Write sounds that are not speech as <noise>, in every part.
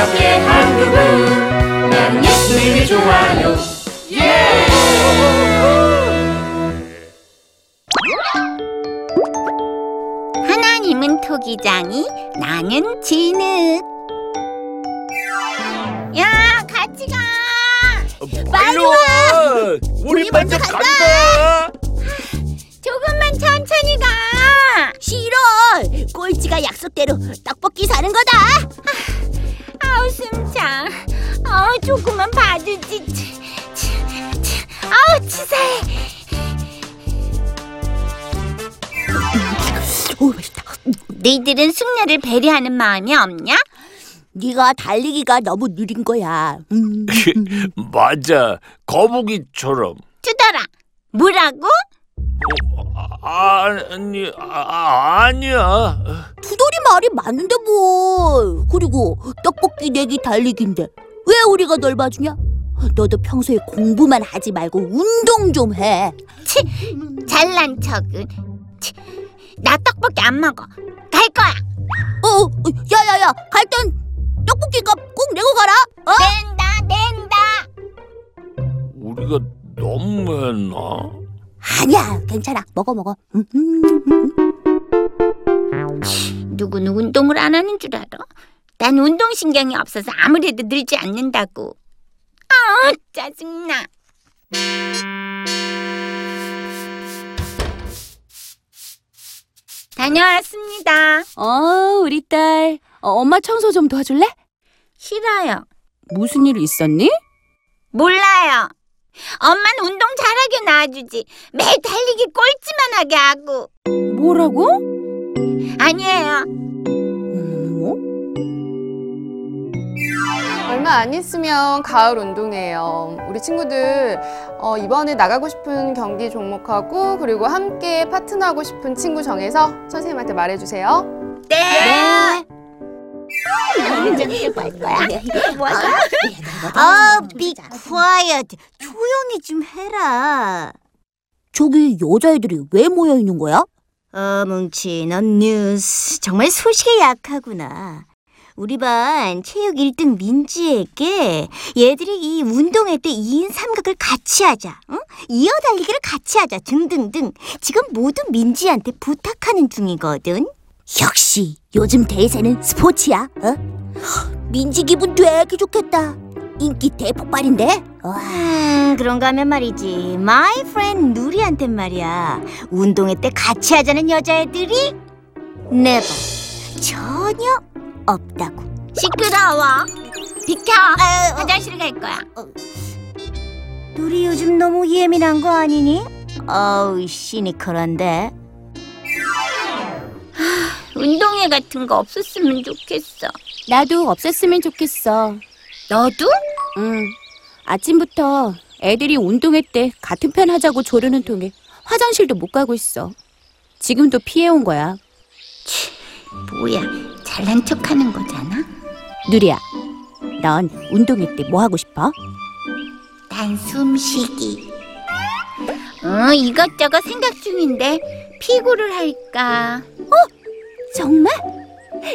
저녁에 한국은 나는 예수님이 좋아요. 예! 하나님은 토기장이 나는 진흙. 야 같이 가! 빨리 와! 우리 먼저 간다. 조금만 천천히 가! 싫어! 꼴찌가 약속대로 떡볶이 사는 거다 조금만 봐주지 치, 치, 치. 아우 치사해 오 맛있다 너희들은 숙녀를 배려하는 마음이 없냐? 네가 달리기가 너무 느린 거야 음. 맞아. 거북이처럼. 투덜아 뭐라고? 아, 아니, 아, 아니야. 투덜이 말이 맞는데 뭘 그리고 떡볶이 내기 달리기인데 왜 우리가 널 봐주냐? 너도 평소에 공부만 하지 말고 운동 좀 해. 치, 잘난 척은. 치, 나 떡볶이 안 먹어. 갈 거야. 어, 야야야, 갈 땐 떡볶이 값꼭 내고 가라. 어? 낸다, 낸다. 우리가 너무 했나? 아니야, 괜찮아. 먹어 먹어. 음, 누구는 운동을 안 하는 줄 알아? 난 운동신경이 없어서 아무래도 늘지 않는다고. 아, 짜증나. 다녀왔습니다. 어, 우리 딸. 어, 엄마 청소 좀 도와줄래? 싫어요. 무슨 일 있었니? 몰라요. 엄마는 운동 잘하게 놔주지. 매일 달리기 꼴찌만 하게 하고. 뭐라고? 아니에요. 얼마 안 있으면 가을 운동회예요. 우리 친구들 어, 이번에 나가고 싶은 경기 종목하고 그리고 함께 파트너하고 싶은 친구 정해서 선생님한테 말해주세요. 네. 언제 할 거야? 아, be quiet. 조용히 좀 해라. 저기 여자애들이 왜 모여 있는 거야? 어, 뭉치, 넌 뉴스. 정말 소식에 약하구나. 우리 반 체육 1등 민지에게 얘들이 이 운동회 때 2인 삼각을 같이 하자, 응? 이어 달리기를 같이 하자 등등등 지금 모두 민지한테 부탁하는 중이거든. 역시 요즘 대세는 스포츠야. 어? 민지 기분 되게 좋겠다. 인기 대폭발인데. 와. 음, 그런가 하면 말이지. My friend 누리한텐 말이야. 운동회 때 같이 하자는 여자애들이 never 전혀 없다고. 시끄러워. 비켜. 화장실 갈 거야. 누리 요즘 너무 예민한 거 아니니? 어우, 시니컬한데. 운동회 같은 거 없었으면 좋겠어. 나도 없었으면 좋겠어. 너도? 응. 아침부터 애들이 운동회 때 같은 편 하자고 조르는 통에 화장실도 못 가고 있어. 지금도 피해온 거야. 뭐야, 잘난 척하는 거잖아. 누리야, 넌 운동회 때 뭐 하고 싶어? 난 숨쉬기. 어, 이것저것 생각 중인데 피구를 할까? 정말?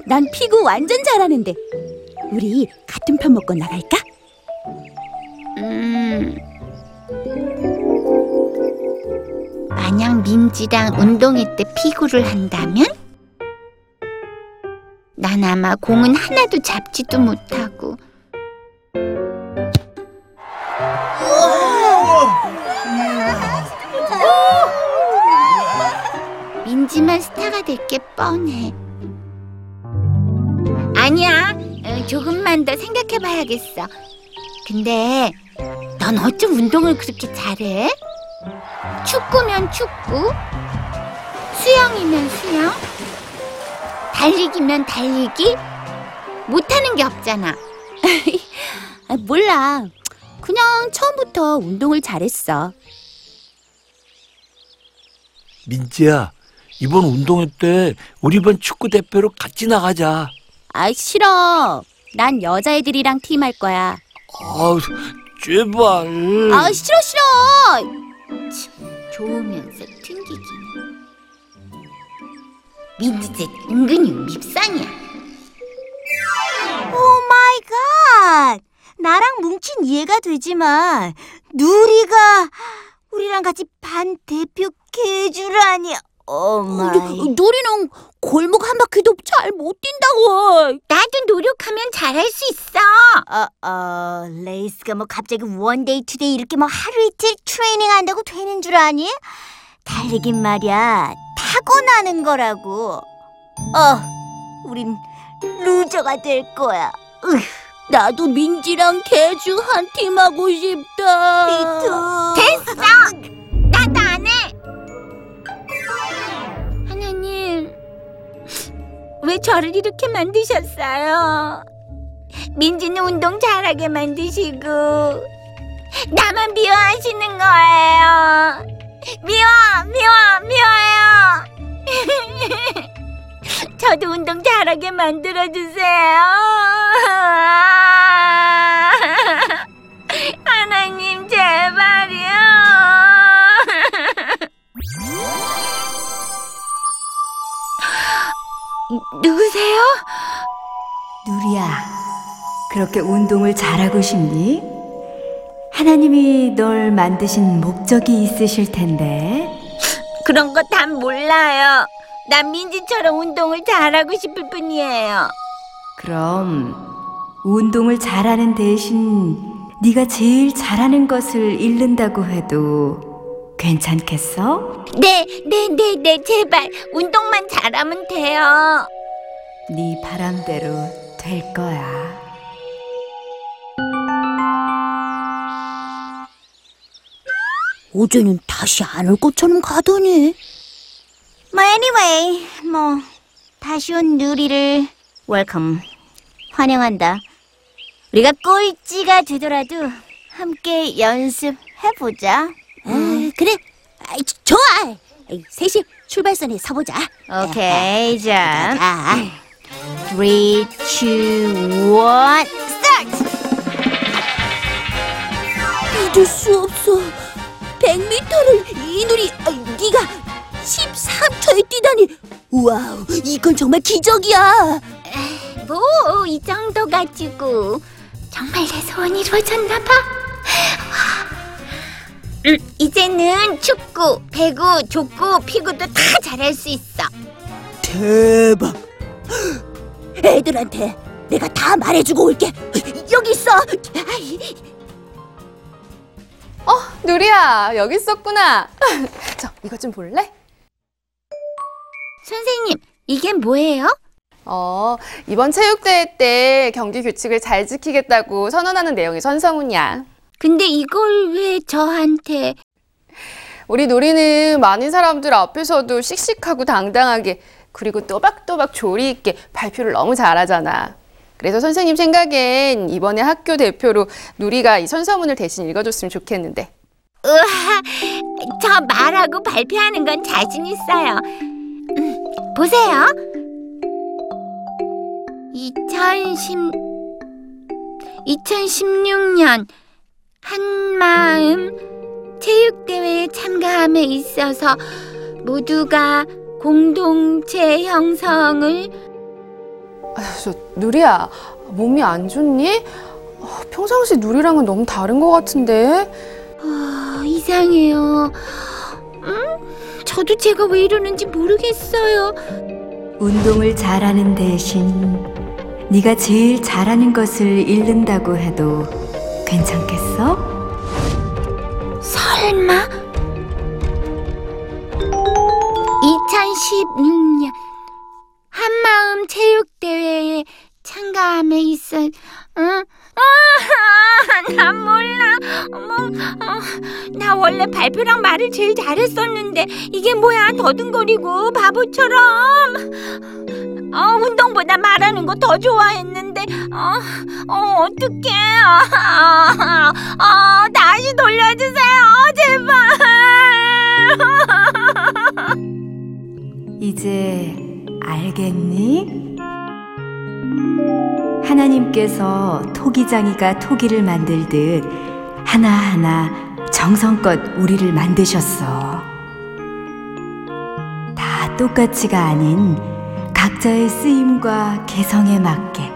난 피구 완전 잘하는데. 우리 같은 편 먹고 나갈까? 음. 만약 민지랑 운동회 때 피구를 한다면? 난 아마 공은 하나도 잡지도 못하고. 민지만 스타가 될 게 뻔해. 아니야, 어, 조금만 더 생각해봐야겠어. 근데 넌 어쩜 운동을 그렇게 잘해? 축구면 축구, 수영이면 수영, 달리기면 달리기, 못하는 게 없잖아. 아, <laughs> 몰라. 그냥 처음부터 운동을 잘했어. 민지야, 이번 운동회 때 우리 반 축구 대표로 같이 나가자. 아, 싫어. 난 여자애들이랑 팀할 거야. 아, 제발. 아, 싫어, 싫어. 좋으면서 튕기기는. 민지 쟤 은근히 밉상이야. Oh my my god! 나랑 민진 이해가 되지만 누리가 우리랑 같이 반 대표 계주라니. Oh my. 누리는 골목 한 바퀴도 잘 못 뛴다고. 나도 노력하면 잘할 수 있어. 어, 어, 레이스가 뭐 갑자기 one day two day 이렇게 뭐 하루 이틀 트레이닝 한다고 되는 줄 아니? 달리긴 말이야 타고나는 거라고. 어, 우린 loser가 될 거야. 으, 나도 민지랑 개주 한 팀 하고 싶다. 됐어. 나도 안 해. 하나님, 왜 저를 이렇게 만드셨어요? 민지는 운동 잘하게 만드시고, 나만 미워하시는 거예요. 미워, 미워, 미워요. <laughs> 저도 운동 잘하게 만들어 주세요. <laughs> 하나님, 제발요. <laughs> 누구세요? 누리야, 그렇게 운동을 잘하고 싶니? 하나님이 널 만드신 목적이 있으실 텐데. 그런 거 다 몰라요. 난 민지처럼 운동을 잘하고 싶을 뿐이에요. 그럼 운동을 잘하는 대신 네가 제일 잘하는 것을 잃는다고 해도 괜찮겠어? 네, 네, 네, 네, 제발 운동만 잘하면 돼요. 네 바람대로 될 거야. 어제는 다시 안 올 것처럼 가더니. 뭐 anyway, 뭐 다시 온 누리를 welcome 환영한다. 우리가 꼴찌가 되더라도 함께 연습해 보자. 아, 그래. 아이, 좋아. 아이, 셋이 출발선에 서보자. 오케이, 자, 자, 3, 2, 1, start. 믿을 수 없어. 100m를 이누리 아, 네가 13초에 뛰다니. Wow, 이건 정말 기적이야. 뭐, 이 정도 가지고 정말 내 소원이 이루어졌나 봐. 음, 이제는 축구, 배구, 족구, 피구도 다 잘할 수 있어. 대박. 애들한테 내가 다 말해주고 올게. 여기 있어. 아이, 어, 누리야, 여기 있었구나. <laughs> 저, 이것 좀 볼래? 선생님, 이게 뭐예요? 어, 이번 체육대회 때 경기 규칙을 잘 지키겠다고 선언하는 내용의 선서문이야. 근데 이걸 왜 저한테? 우리 누리는 많은 사람들 앞에서도 씩씩하고 당당하게 그리고 또박또박 조리 있게 발표를 너무 잘하잖아. 그래서 선생님 생각엔 이번에 학교 대표로 누리가 이 선서문을 대신 읽어줬으면 좋겠는데. 우와, 저 말하고 발표하는 건 자신 있어요. 음, 보세요. 2010, 2016년 한마음 체육대회에 참가함에 있어서 모두가 공동체 형성을 저 누리야, 몸이 안 좋니? 어, 평상시 누리랑은 너무 다른 것 같은데. 아, 이상해요. 음? 저도 제가 왜 이러는지 모르겠어요. 운동을 잘하는 대신 네가 제일 잘하는 것을 잃는다고 해도 괜찮겠어? 설마? 2016년 체육대회에 참가함에 있어, 응? 아, 난 몰라. 어머, 어, 나 원래 발표랑 말을 제일 잘했었는데 이게 뭐야 더듬거리고 바보처럼. 어, 운동보다 말하는 거 더 좋아했는데, 어, 어, 어떡해. 아, 아, 다시 돌려주세요, 하나님께서 토기장이가 토기를 만들듯 하나하나 정성껏 우리를 만드셨어. 다 똑같이가 아닌 각자의 쓰임과 개성에 맞게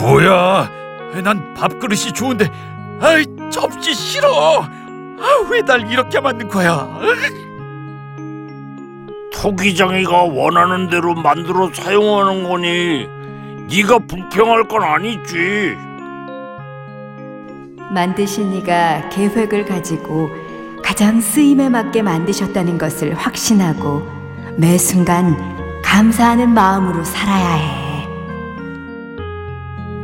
뭐야? 난 밥그릇이 좋은데, 아이 접시 싫어. 아, 왜 날 이렇게 만든 거야? 토기장이가 원하는 대로 만들어 사용하는 거니 네가 불평할 건 아니지. 만드신 이가 계획을 가지고 가장 쓰임에 맞게 만드셨다는 것을 확신하고 매 순간 감사하는 마음으로 살아야 해.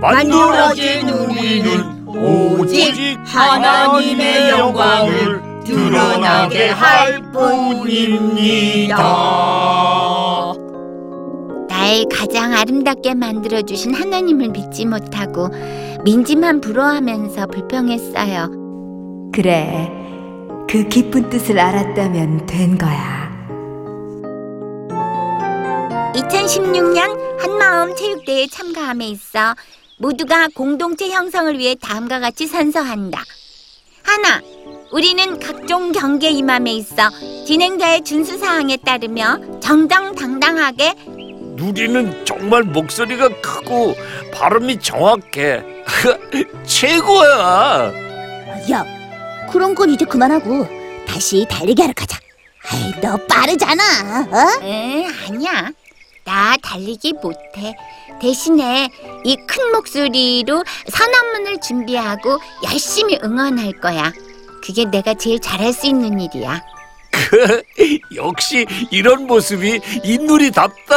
만들어진 우리는 오직 하나님의 영광을 드러나게 할 뿐입니다. 날 가장 아름답게 만들어주신 하나님을 믿지 못하고 민지만 부러워하면서 불평했어요. 그래, 그 깊은 뜻을 알았다면 된 거야. 2016년 한마음 체육대회에 참가함에 있어 모두가 공동체 형성을 위해 다음과 같이 선서한다. 하나, 우리는 각종 경계 임함에 있어 진행자의 준수 사항에 따르며 정정당당하게 누리는 정말 목소리가 크고 발음이 정확해. <laughs> 최고야. 야, 그런 건 이제 그만하고 다시 달리기 하러 가자. 아이, 너 빠르잖아. 어? 응, 아니야. 나 달리기 못해. 대신에 이 큰 목소리로 선언문을 준비하고 열심히 응원할 거야. 그게 내가 제일 잘할 수 있는 일이야. 역시 이런 모습이 인누리답다.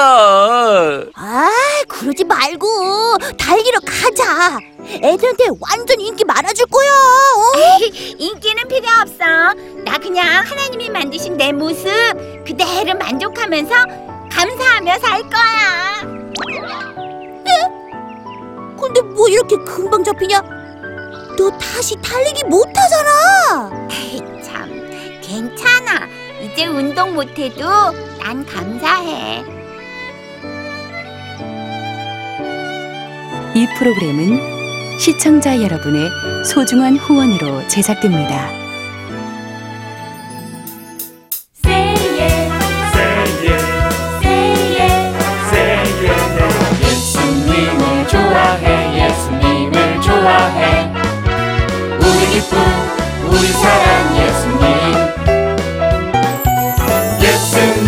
아, 그러지 말고 달리러 가자. 애들한테 완전 인기 많아질 거야. 어? <laughs> 인기는 필요 없어. 나 그냥 하나님이 만드신 내 모습 그대로 만족하면서 감사하며 살 거야. 근데 뭐 이렇게 금방 잡히냐? 너 다시 달리기 못하잖아. <laughs> 참, 괜찮아. 이제 운동 못해도 난 감사해. 이 프로그램은 시청자 여러분의 소중한 후원으로 제작됩니다.